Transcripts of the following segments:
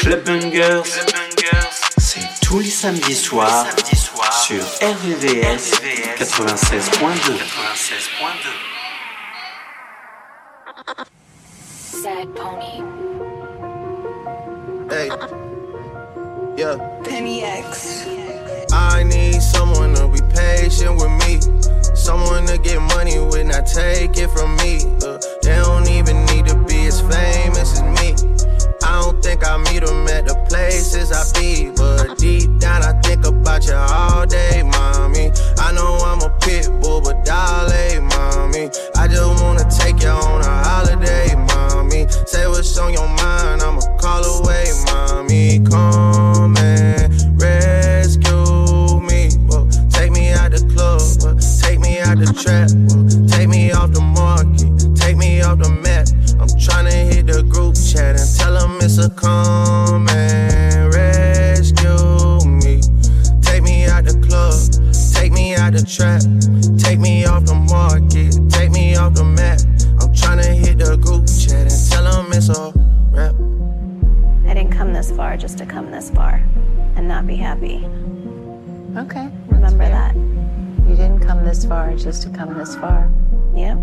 Club Bungers, c'est tous les samedis soirs sur RVVS 96.2. Sad pony. Hey. Yeah. Penny X. I need someone to be patient with me. Someone to get money when I take it from me. Uh, they don't even need to be as famous as me. I don't think I meet them at the places I be. But deep down, I think about you all day, mommy. I know I'm a pit bull, but darling, mommy. I just wanna take you on a holiday, mommy. Say what's on your mind, I'ma call away, mommy. Come and rescue the trap, whoa. take me off the market, take me off the map. I'm tryna hit the group chat and tell them it's a come and rescue me. Take me out the club, take me out the trap, take me off the market, take me off the map. I'm tryna hit the group chat and tell them it's a rap. I didn't come this far just to come this far and not be happy. Okay. Remember that. You didn't come this far just to come this far. Yep.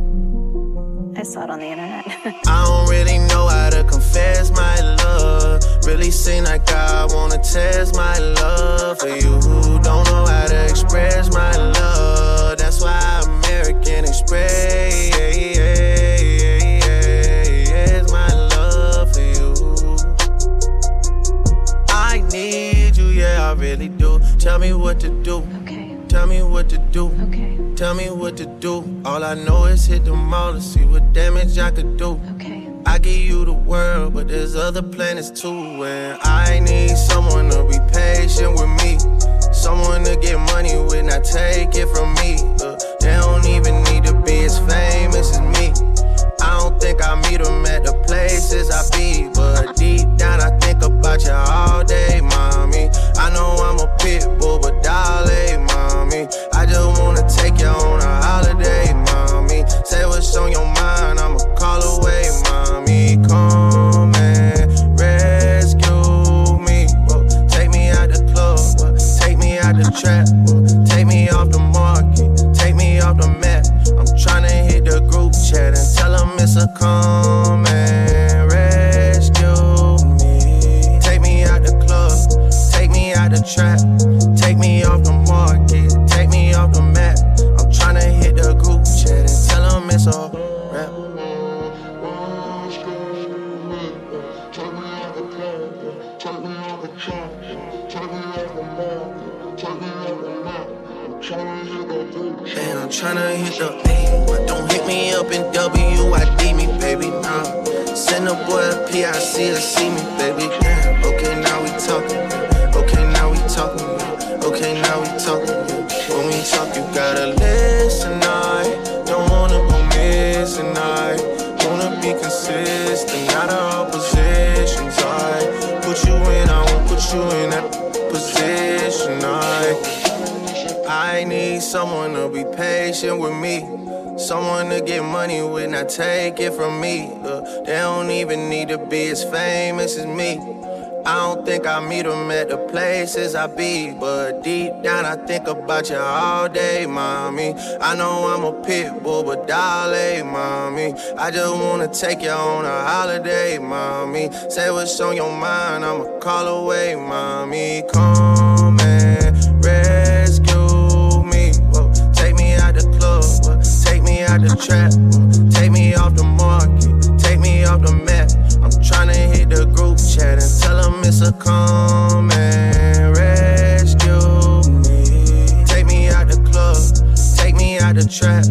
I saw it on the internet. I don't really know how to confess my love. Really seem like I wanna test my love for you who don't know how to express my love. That's why American Express my love for you. I need you, yeah, I really do. Tell me what to do. okay. Tell me what to do. Okay. Tell me what to do. All I know is hit the mall to see what damage I could do. Okay. I give you the world, but there's other planets too. And I need someone to be patient with me. Someone to get money when I take it from me. Uh, they don't even need to be as famous as me. Think I meet them at the places I be. But deep down, I think about you all day, mommy. I know I'm a pit bull, but dolly, mommy. I just wanna take you on a holiday, mommy. Say what's on your mind, I'ma call away, mommy. Come and rescue me. Take me out the club, take me out the trap, tell someone to be patient with me. Someone to get money when I take it from me. Uh, they don't even need to be as famous as me. I don't think I meet them at the places I be. But deep down, I think about you all day, mommy. I know I'm a pit bull, but darling, mommy. I just wanna take you on a holiday, mommy. Say what's on your mind, I'ma call away, mommy. Come trap, take me off the market, take me off the map. I'm tryna hit the group chat and tell them it's a come and rescue me. Take me out the club, take me out the trap,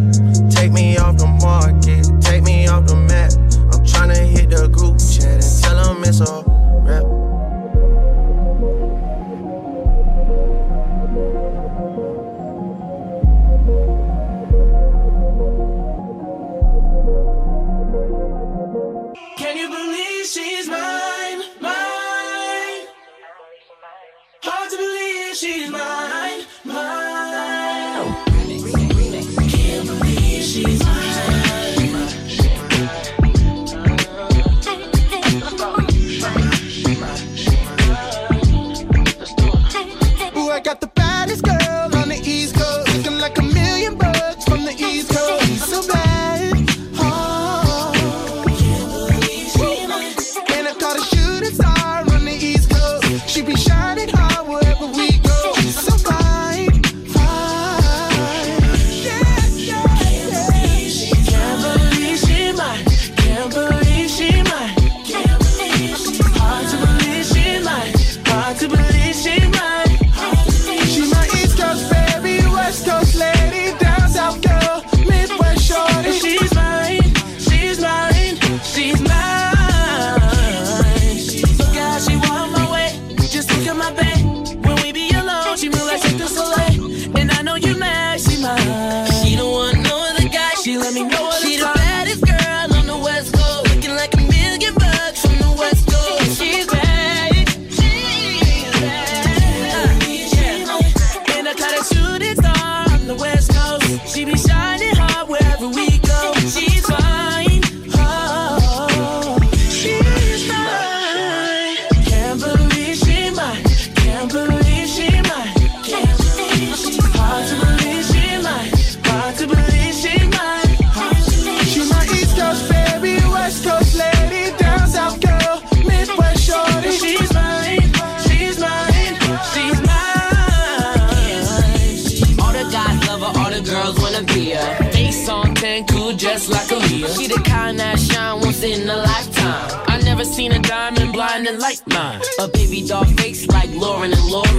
like mine. A baby doll face like Lauren and Laura.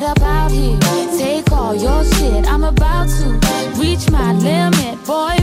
get up out here. Take all your shit. I'm about to reach my limit, boy.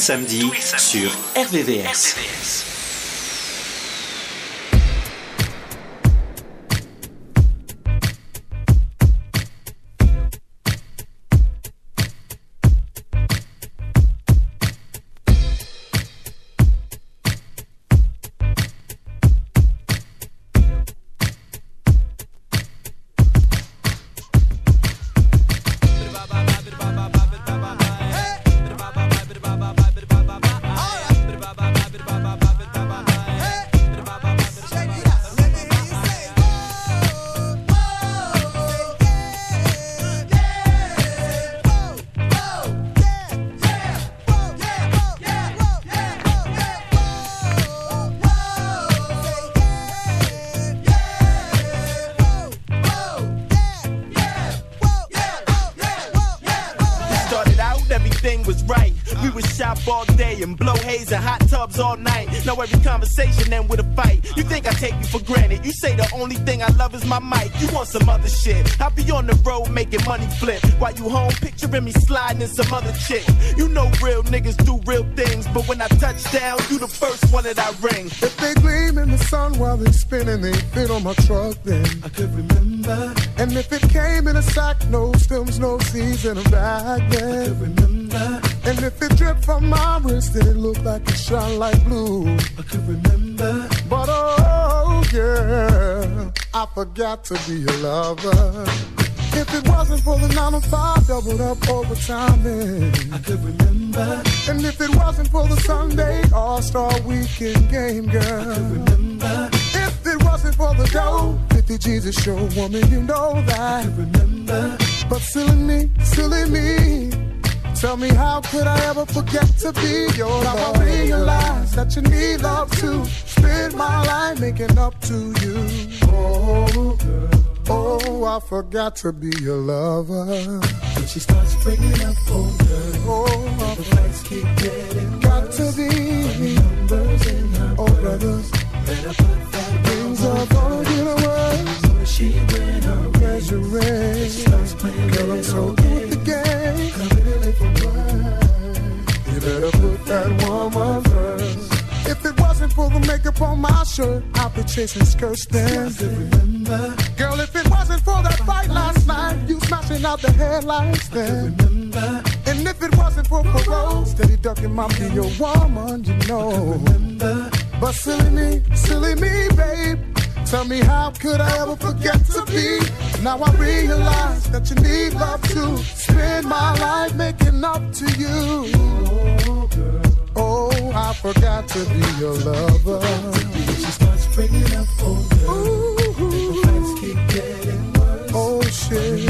Tous les samedis sur RVVS. Everything was right. We would shop all day and blow haze in hot tubs all night. Now every conversation end with a fight. You think I take you for granted? You say the only thing I love is my mic. You want some other shit? I'll be on the road making money flip while you home picturing me sliding in some other chick. You know real niggas do real things, but when I touch down, you the first one that I ring. If they gleam in the sun while they spinning, they fit on my truck then. I could remember, And if it came in a sack, no stems, no seeds in a bag could remember, And if it dripped from my wrist, then it looked like it shine like blue. I could remember. But oh, girl, I forgot to be a lover. If it wasn't for the 9 to 5 doubled up overtime, then. I could remember, And if it wasn't for the Sunday All Star Weekend game, girl. I could remember, If it wasn't for the dough, 50 Jesus show woman, you know that. I remember. But silly me, silly me. Tell me how could I ever forget to be your now I realize that you need love to spend my life making up to you. Oh, oh, I forgot to be your lover. When she starts bringing up older, Oh, the lights keep getting got to be. numbers in her Oh, brothers, Better put that things are gonna get worse. when she went her Treasury. Girl, I'm so good with the game. You better put that woman first. If it wasn't for the makeup on my shirt, I'd be chasing skirts then. remember, Girl, if it wasn't for that fight last night, you smashing out the headlights then. remember, And if it wasn't for parole, steady ducking my be your woman, you know. But silly me, silly me, babe. Tell me how could I ever forget to be? Now I realize that you need love to spend my life making up to you. Oh, I forgot to be your lover. She starts bringing up older, Ooh, the lights keep getting worse. oh shit.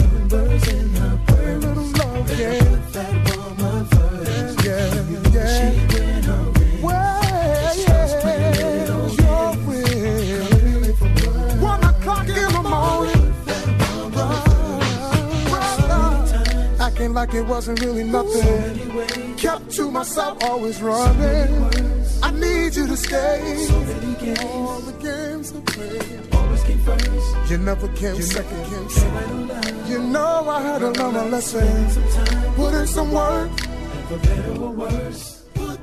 Like it wasn't really nothing. Kept to myself, always running. I need you to stay. All the games I played. Always came first. You never came you second. Never came second. You know I had to learn my lesson. Put in some work. For better or worse.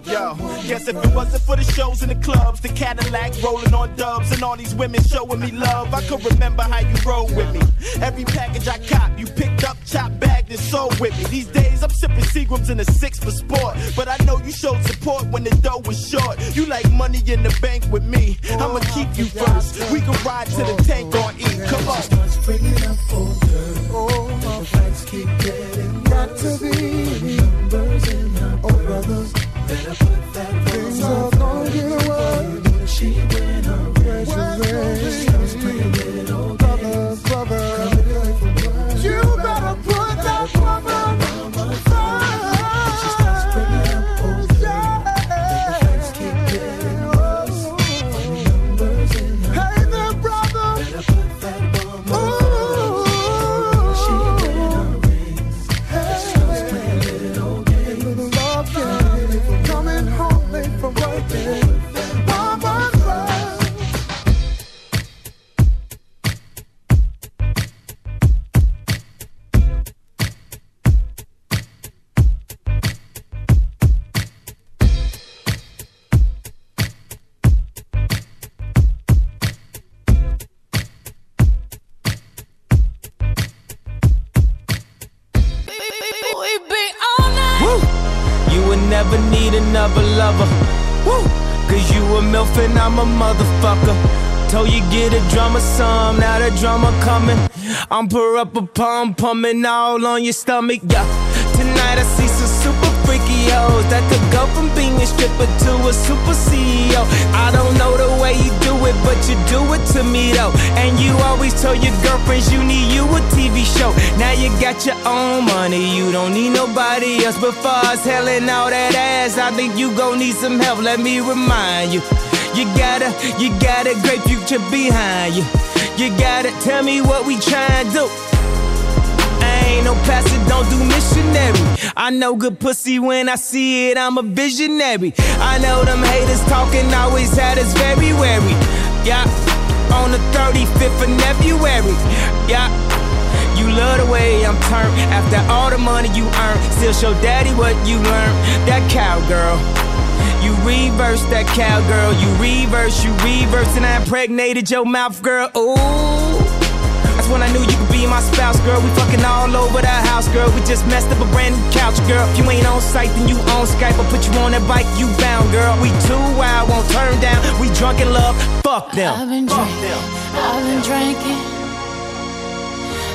Yo, guess if it wasn't for the shows in the clubs, the Cadillac rolling on dubs, and all these women showing me love, I could remember how you rode with me. Every package I cop, you picked up, chopped, bagged, and sold with me. These days I'm sipping Seagrams in a six for sport, but I know you showed support when the dough was short. You like money in the bank with me. I'ma keep you first. We can ride to the tank on E. Come on. Oh, keep getting got to be numbers oh brothers. Things are gonna get away. She went up a pump, pumping all on your stomach, yeah. Tonight I see some super freaky hoes that could go from being a stripper to a super CEO. I don't know the way you do it, but you do it to me though. And you always tell your girlfriends you need you a TV show. Now you got your own money, you don't need nobody else. But far as all that ass, I think you gon' need some help. Let me remind you. You gotta, you got a great future behind you. You gotta tell me what we tryin' do. I ain't no pastor, don't do missionary. I know good pussy when I see it, I'm a visionary. I know them haters talking always had us very wary. Yeah, on the 35th of February. Yeah. You love the way I'm turned after all the money you earn. Still show daddy what you learned. That cowgirl. You reverse that cowgirl. You reverse, you reverse, and I impregnated your mouth, girl. Ooh. That's when I knew you could be my spouse, girl. We fucking all over the house, girl. We just messed up a brand new couch, girl. If you ain't on site, then you on Skype. I'll put you on that bike, you bound, girl. We too wild, won't turn down. We drunk in love, fuck them. I've been Fuck drinking. them. I've been drinking.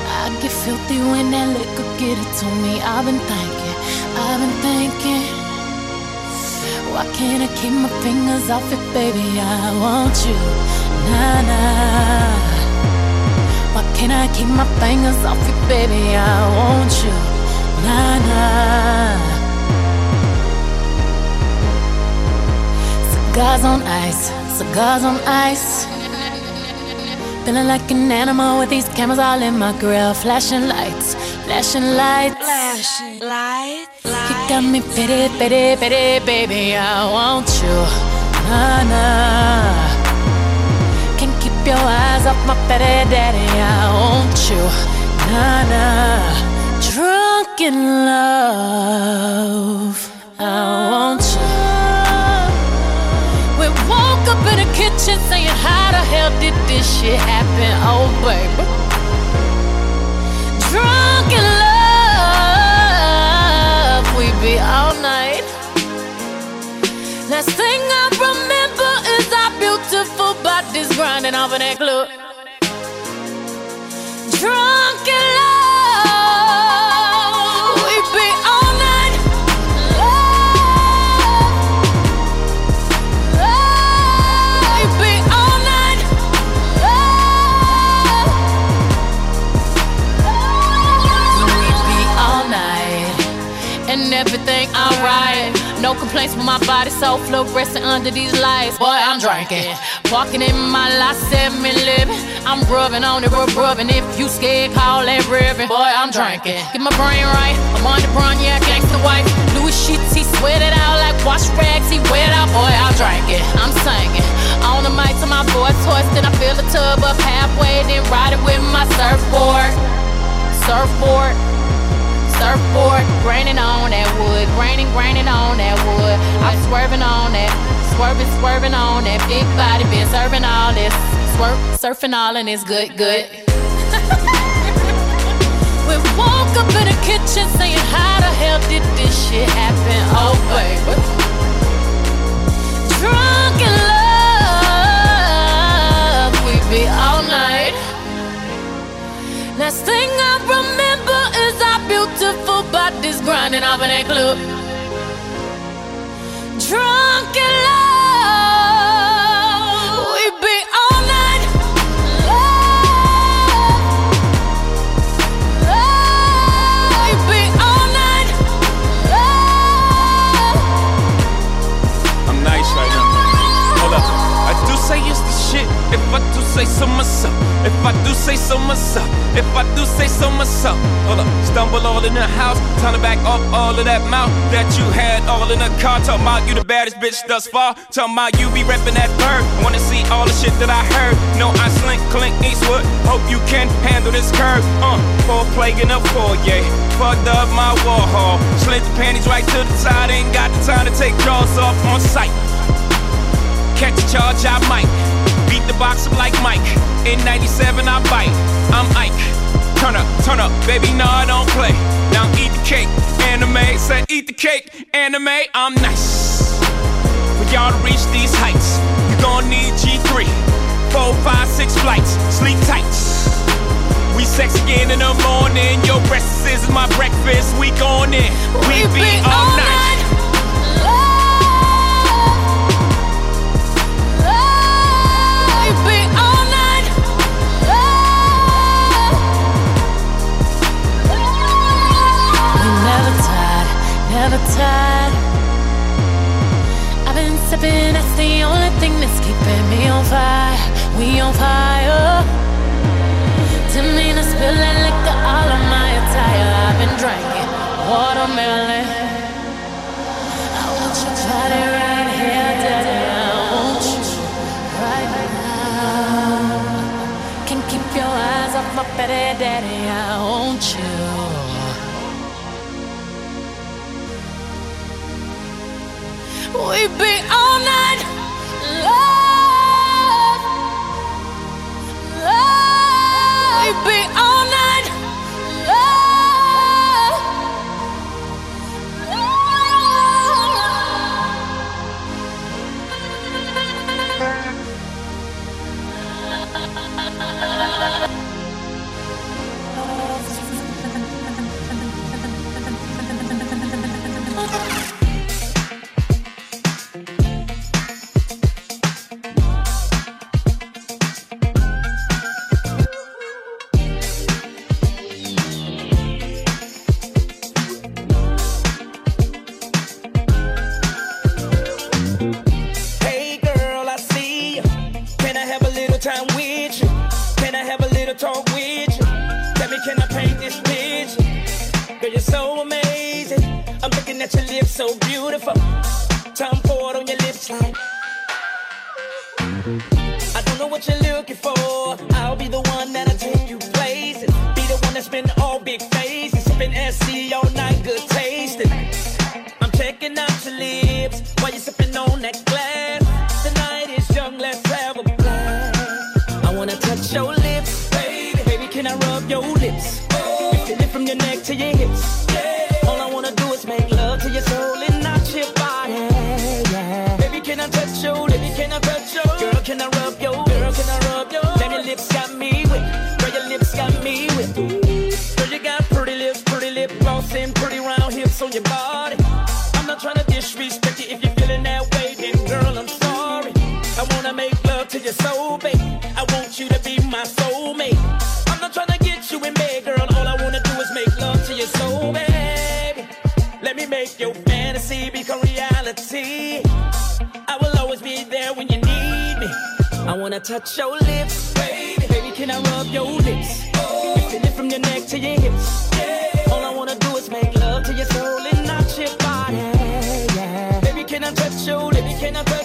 I get filthy when that liquor get it to me. I've been thinking, I've been thinking. Why can't I keep my fingers off it, baby? I want you, nah nah. Why can't I keep my fingers off it, baby? I want you, nah nah. Cigars on ice, cigars on ice. Feeling like an animal with these cameras all in my grill. Flashing lights, flashing lights. Flashing lights. Got me pity, pity, pity, baby. I want you. Nah, nah. Can't keep your eyes off my petty daddy. I want you. Nah, nah. Drunk in love. I want you. We woke up in the kitchen saying, How the hell did this shit happen? Oh, baby. Drunk be all night. Last thing I remember is our beautiful bodies grinding off in that club. Drunk in No complaints with my body, so fluorescent under these lights. Boy, I'm drinking. Walking in my last seven living. I'm rubbing on it, rub rubbing. If you scared, call that ribbon. Boy, I'm drinking. Get my brain right. I'm on the brown, yeah, gangsta wife. Louis sheets, he sweat it out like wash rags. He wet out, boy, I'm drinking. I'm singing. On the mic to my voice hoarse, then I fill the tub up halfway, then ride it with my surfboard. Surfboard surfboard, graining on that wood, graining, graining on that wood. I'm swerving on that, swerving, swerving on that big body, been serving all this, swerve, surfing all and it's good, good. we woke up in the kitchen saying, How the hell did this shit happen? Oh, baby. Drunk in love, we be all night. Last thing I remember beautiful bodies grinding up in that club. Drunk in love, we be all night. Love, love, we be all night. Love. I'm nice right now. Hold up. I do say it's the shit. If I do say so myself. If I do say so myself. If I do say so myself. Hold up. Stumble all in the house. Time to back off all of that mouth that you had all in the car. Talking about you the baddest bitch thus far. Talking about you be reppin' that bird. Wanna see all the shit that I heard. No, I slink Clint Eastwood. Hope you can handle this curve. Uh, four plague in a foyer. Fucked up my Warhol, Slid the panties right to the side. Ain't got the time to take jaws off on sight. Catch a charge, I might. Beat the box up like Mike. In 97, I bite. I'm Ike. Turn up, turn up, baby, no, I don't play. Now eat the cake, Anna Mae. Said eat the cake, Anna Mae. I'm nice. For y'all to reach these heights, you gon' need G3. Four, five, six flights, sleep tight. We sex again in the morning. Your breakfast is my breakfast. We going in. We, be, all night. We never tired. I've been sipping, that's the only thing that's keeping me on fire. We on fire. Didn't mean to spill that liquor all on my attire. I've been drinking watermelon. I want your body right here, daddy. I want you right now. Can't keep your eyes off my petty daddy. I want you. We be all night. Looking your lips, so beautiful. Time forward on your lips, like. I don't know what you're looking for. I'll be the one that'll take you places. Be the one that spend all big faces. Sipping SC all night, good tasting. I'm checking out your lips while you're sipping on that touch your lips, baby. Baby, can I rub your lips? Oh. Feel it from your neck to your hips. Yeah. All I wanna do is make love to your soul and not your body. Yeah. Baby, can I touch your lips? Can I touch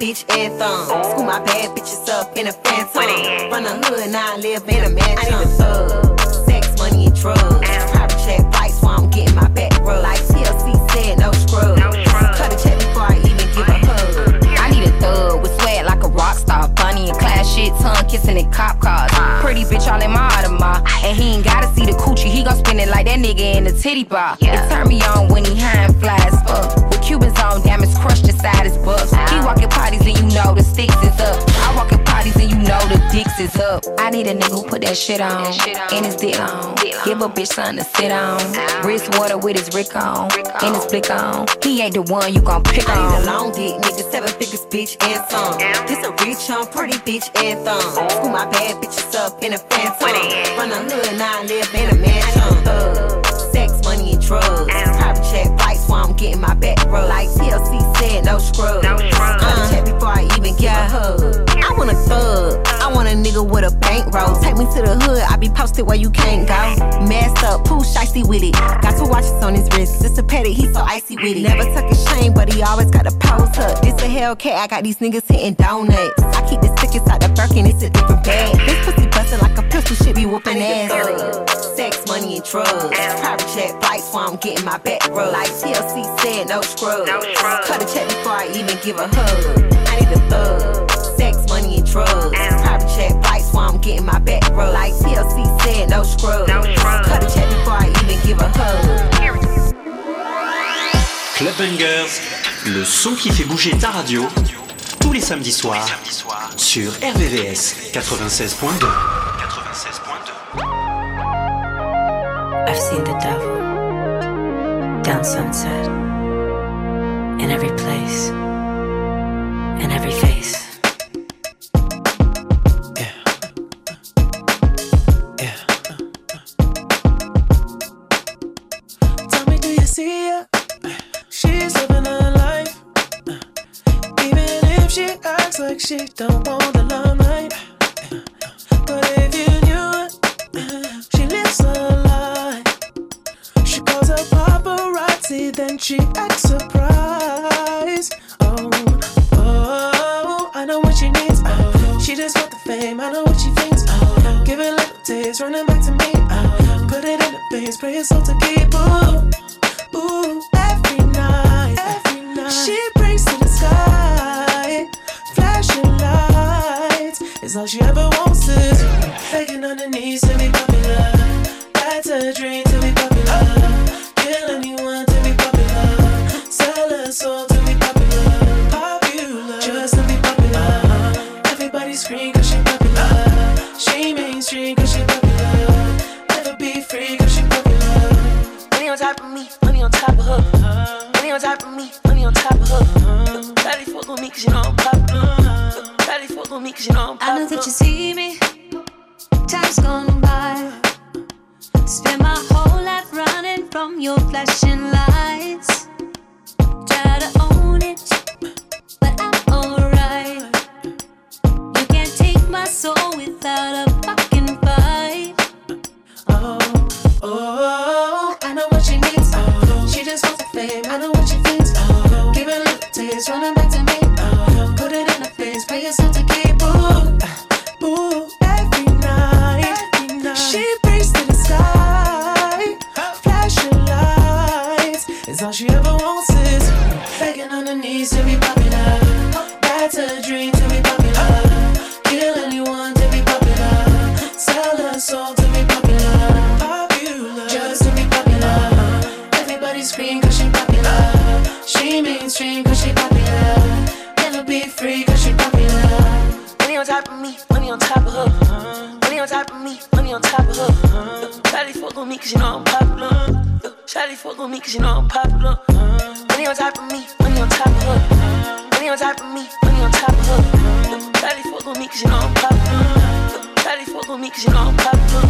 young, pretty the coochie, he gon' spend it like that nigga in the titty bar. Yeah. It turn me on when he high and fly as fuck. With Cubans on, damn, diamonds crushed inside his buffs. He walking parties and you know the sticks is up. I parties and you know the dicks is up. I need a nigga who put that shit on. And his dick on. Give a bitch something to sit on. Wrist water with his Rick on. And his blick on. He ain't the one you gon' pick I on. need a long dick, nigga, seven figures, bitch, and some. This a rich, young, pretty bitch, and thumb. School my bad bitches up in a phantom. Run a hood, now I live in a mansion. Thug, sex, money, and drugs. Private jet flights while I'm getting my back rubbed. Like TLC said, no scrubs. Cut a check before I even give a hug. I want a thug. I want a nigga with a bankroll. Take me to the hood, I be posted where you can't go. Masked up, pooh, shicey with it. Got two watches on his wrist. Just a petty, he so icy with it. Never tuck his chain, but he always got a pose up. This a Hellcat, I got these niggas hitting donuts. I keep the stick inside the Birkin, it's a different bag. This pussy bustin' like a pistol, shit be whooping ass. up. Sex, money, and drugs. Private jet flights while I'm getting my back rubbed. Like TLC said, no scrubs. Cut a check before I even give a hug. I need a thug. Sex, money, and drugs. Private jet flights while I'm getting my back rubbed. Like TLC said, no scrubs. Cut a check before I even give a hug. Club Bangers, le son qui fait bouger ta radio, tous les samedis soirs, sur RVVS 96.2. I've seen the devil down sunset in every place, in every face. She acts like she don't want the limelight. But if you knew it, she lives a lie. She calls her paparazzi, then she acts surprised. Cause you know I'm popular. Shawty fuck with me cause you know I'm popular. Money on top of me, money on top of her. Money on top of me, money on top of her. Shawty fuck with me cause you know I'm popular. Shawty fuck with me cause you know I'm popular.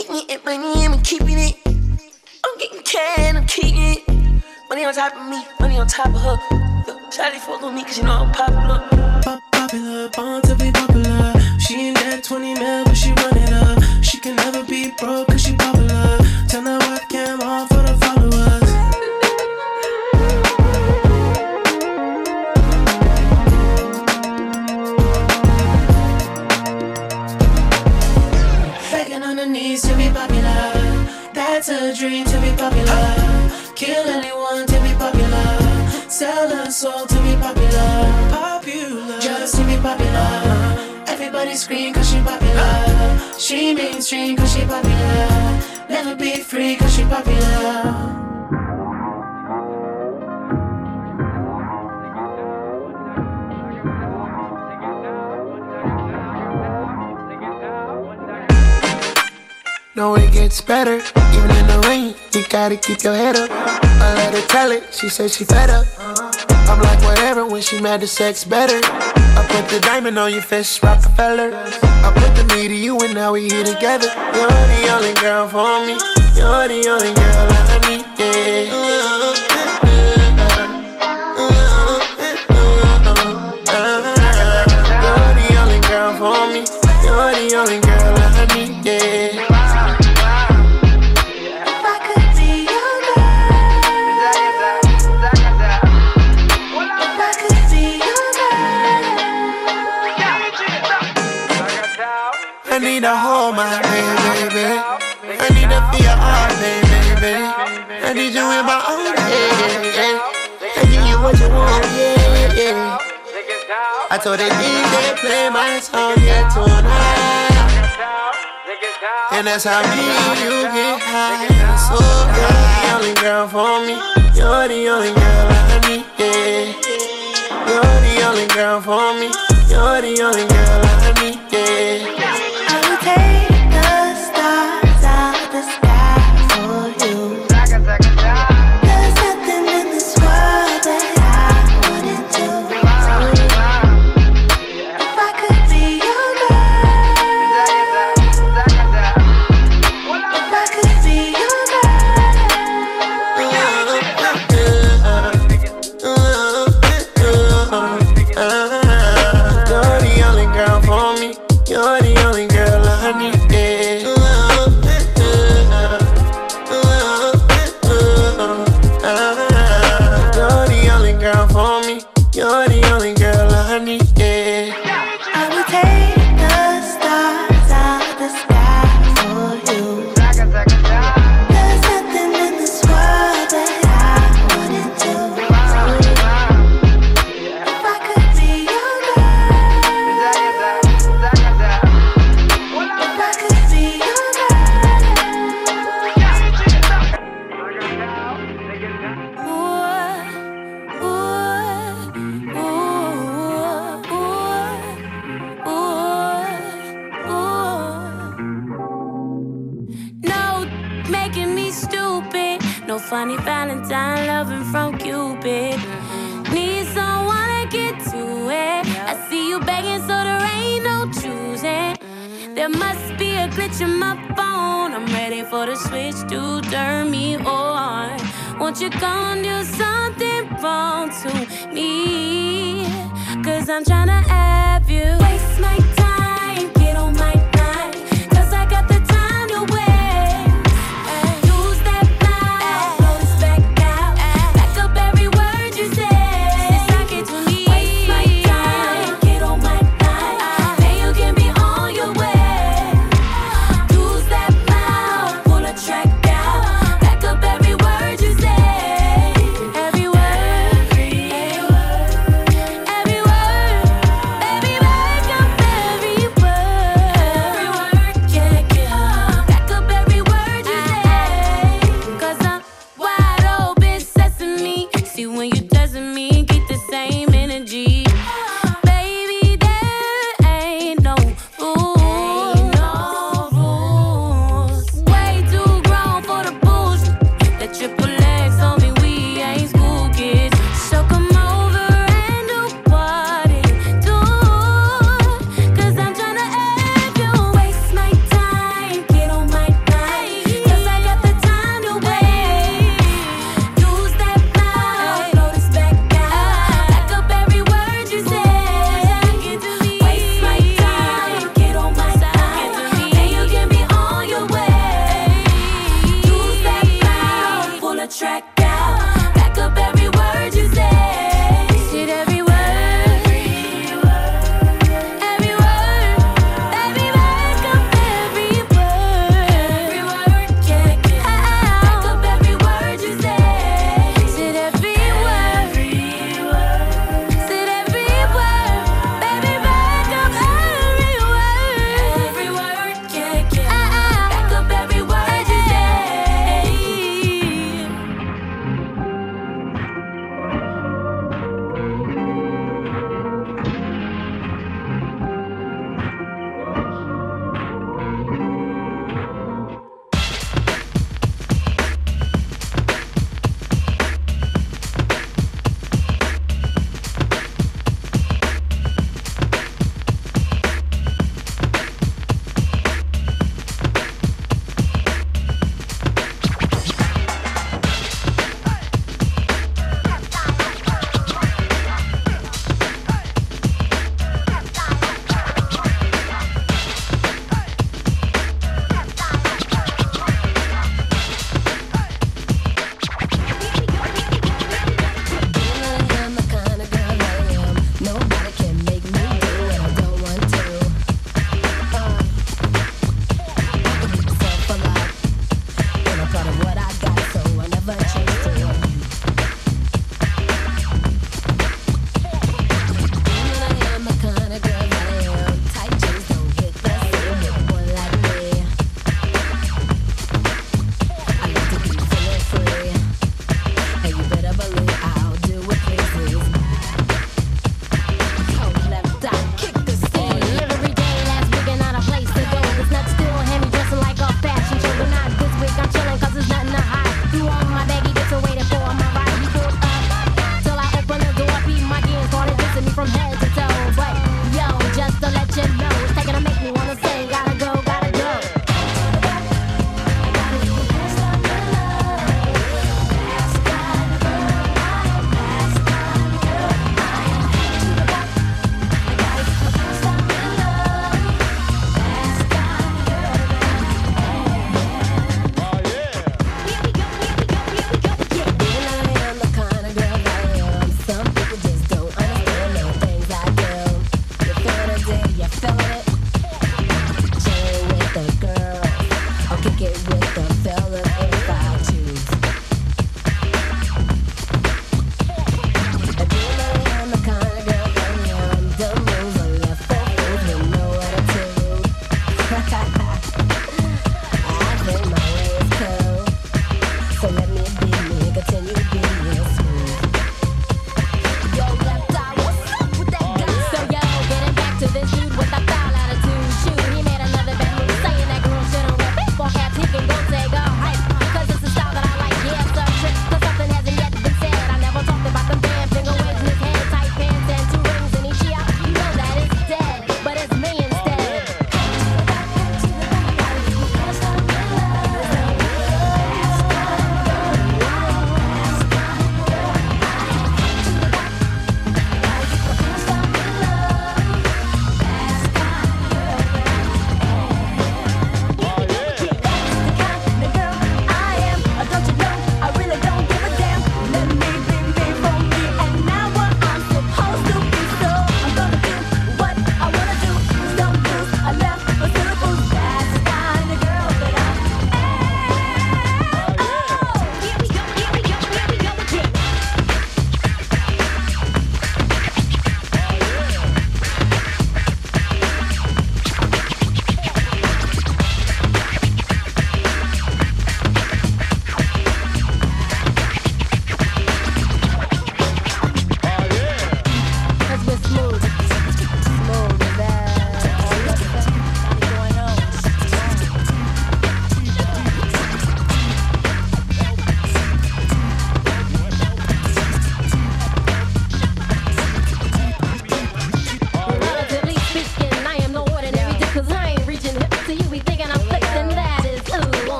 Eating it, money, I'm keeping it. I'm getting can, I'm keeping it. Money on top of me, money on top of her. Shawty fuck with me cause you know I'm popular. Popular, born to be popular. She ain't that 20 mil, but she run it up. She can never be broke cause she popular. Turn that webcam on for the followers. Begging on her knees to be popular. That's a dream to be popular. Kill anyone to be popular. Sell her soul to be popular. Popular, just to be popular. Everybody scream cause she popular. She mainstream cause she popular. Never be free cause she popular. No, it gets better, even in the rain. You gotta keep your head up. I let her tell it, she said she fed up. I'm like, whatever, when she mad, the sex better. I put the diamond on your fist, Rockefeller. I put the meat to you, and now we here together. You're the only girl for me. You're the only girl I need, I told the DJ play my song, yeah, tonight. And that's how me and you get high. So you're the only girl for me. You're the only girl I need, yeah. You're the only girl for me. You're the only girl I need, yeah. time loving from Cupid. Need someone to get to it. I see you begging, so there ain't no choosing. There must be a glitch in my phone. I'm ready for the switch to turn me on. Won't you come do something wrong to me? Cause I'm trying to have you. Waste my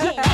Yeah.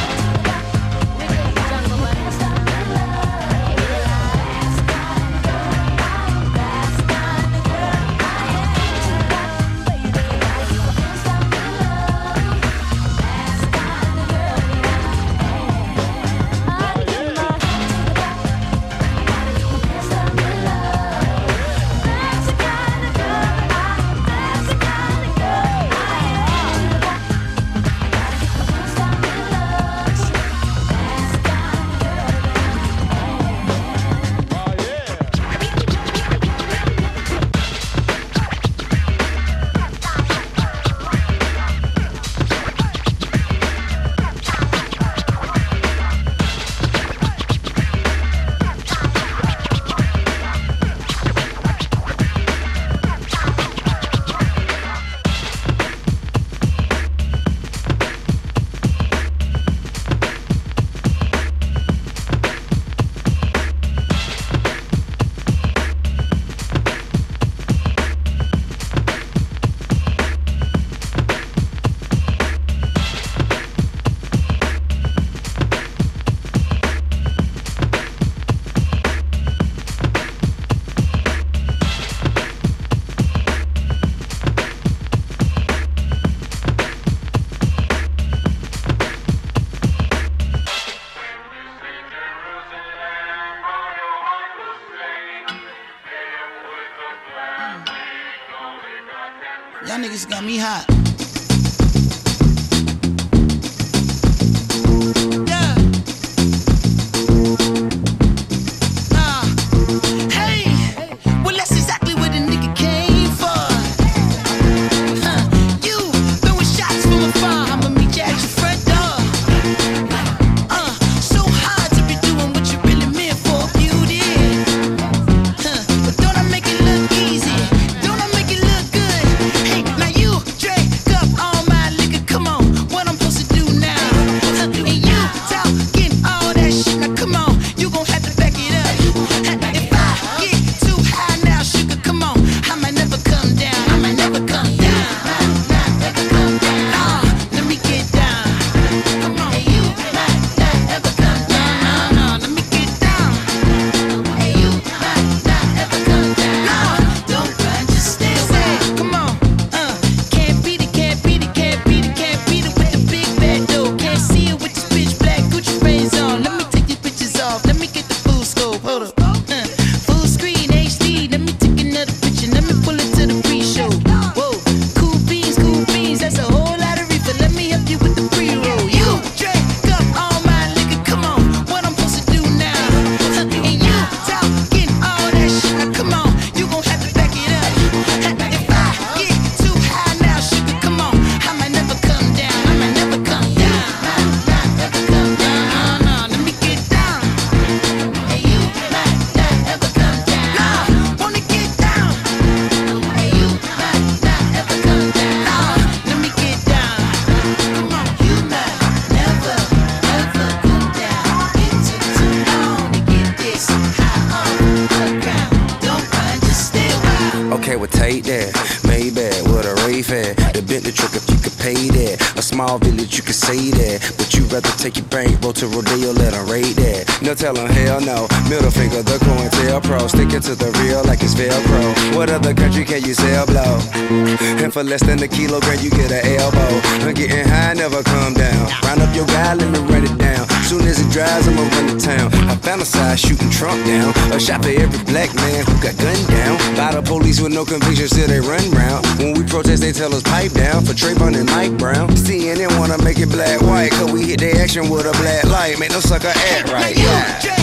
for less than a kilogram, you get an elbow. I'm getting high, never come down. Round up your guy, let me run it down. Soon as it dries, I'ma run to town. I fantasize shooting Trump down. A shot for every black man who got gunned down. By the police with no convictions till they run round. When we protest, they tell us pipe down for Trayvon and Mike Brown. CNN wanna make it black white, cause we hit the action with a black light. Make no sucker act right. Yeah.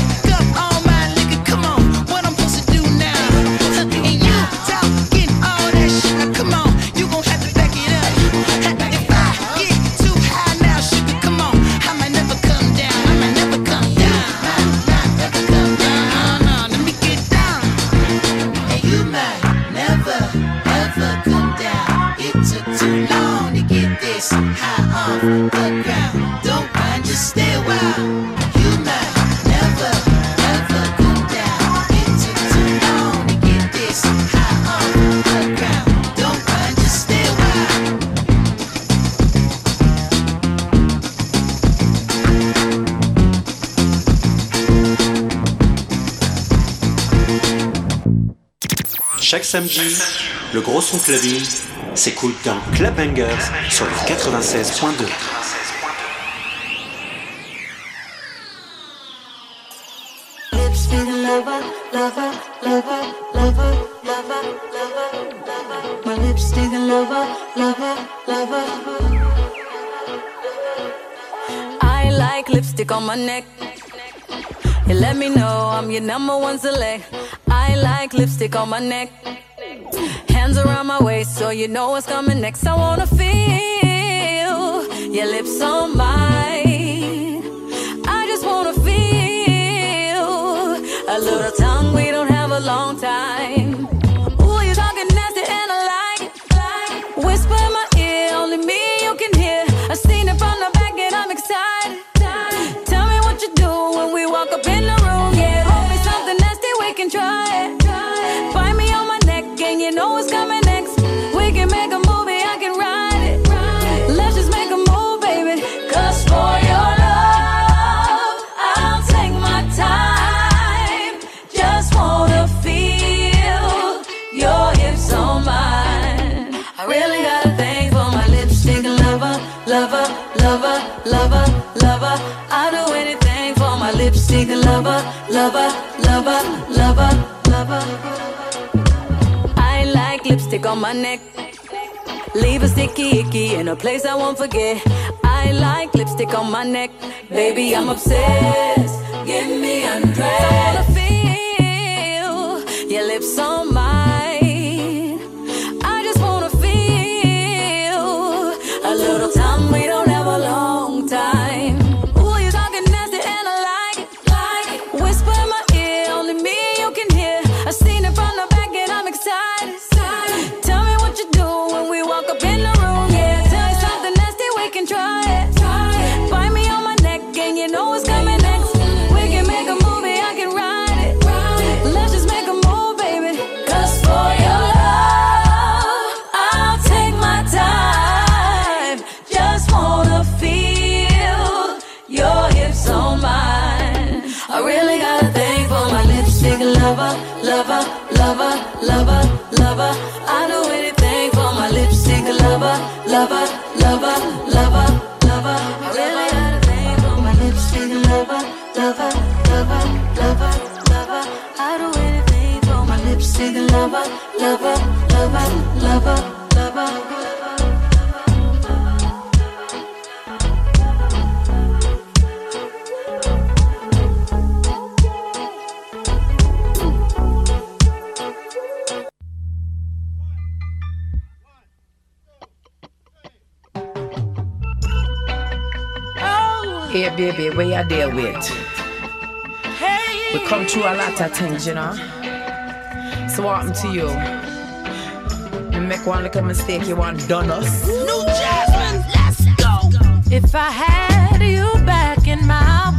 Chaque samedi, le gros son clubbing s'écoute dans Club Bangers sur le 96.2. Lipstick lover, lover, lover, lover, lover, lover, lover. My lipstick lover, lover, lover. I like lipstick on my neck. You let me know I'm your number one select. Like lipstick on my neck. Hands around my waist so you know what's coming next. I wanna feel your lips on mine. I just wanna feel a little tongue. We don't have a long time. Lover, lover, lover. I'll do anything for my lipstick lover, lover, lover, lover, lover. I like lipstick on my neck. Leave a sticky icky in a place I won't forget. I like lipstick on my neck. Baby, I'm obsessed. Get me undressed. I feel your lips on mine. Lover, lover, lover, lover. I really got a thing for my lipstick lover, lover, lover, lover, lover. I do anything for my lipstick lover, lover, lover, lover, lover. Hey, baby, where you deal with? We come through a lot of things, you know. So what happened to you? You make one little mistake, you want done us. New Jasmine, let's go. If I had you back in my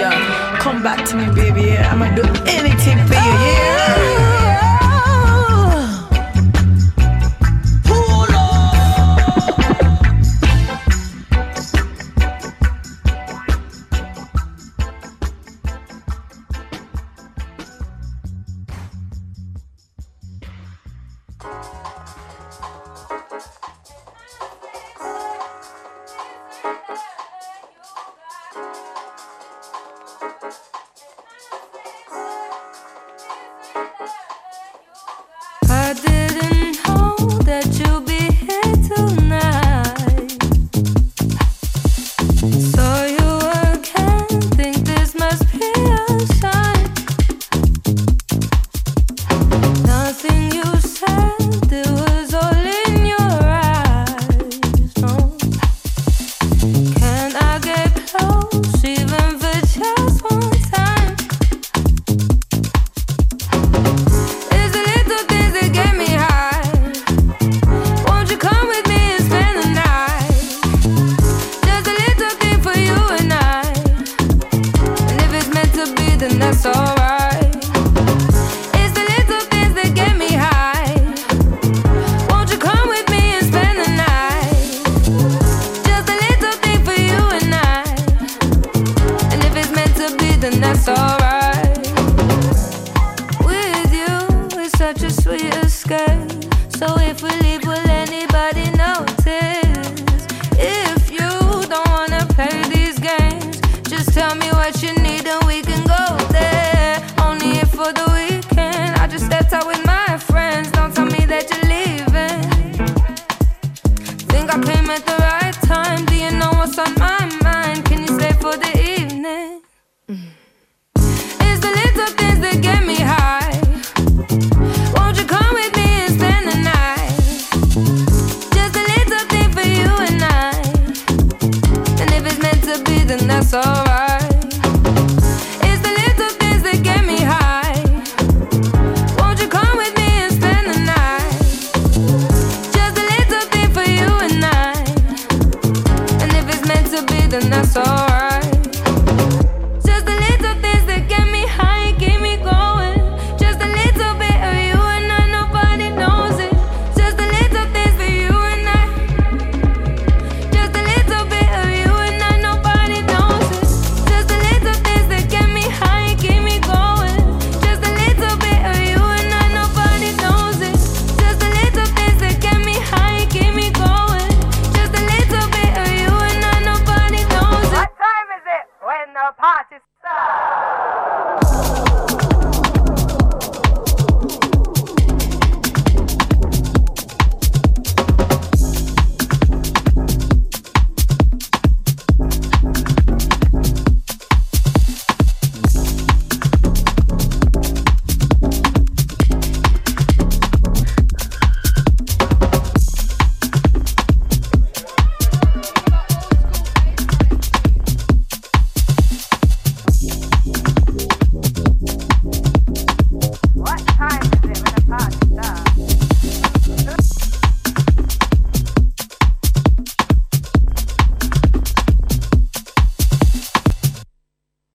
yeah. Come back to me, baby, yeah. I'ma do anything for you, yeah.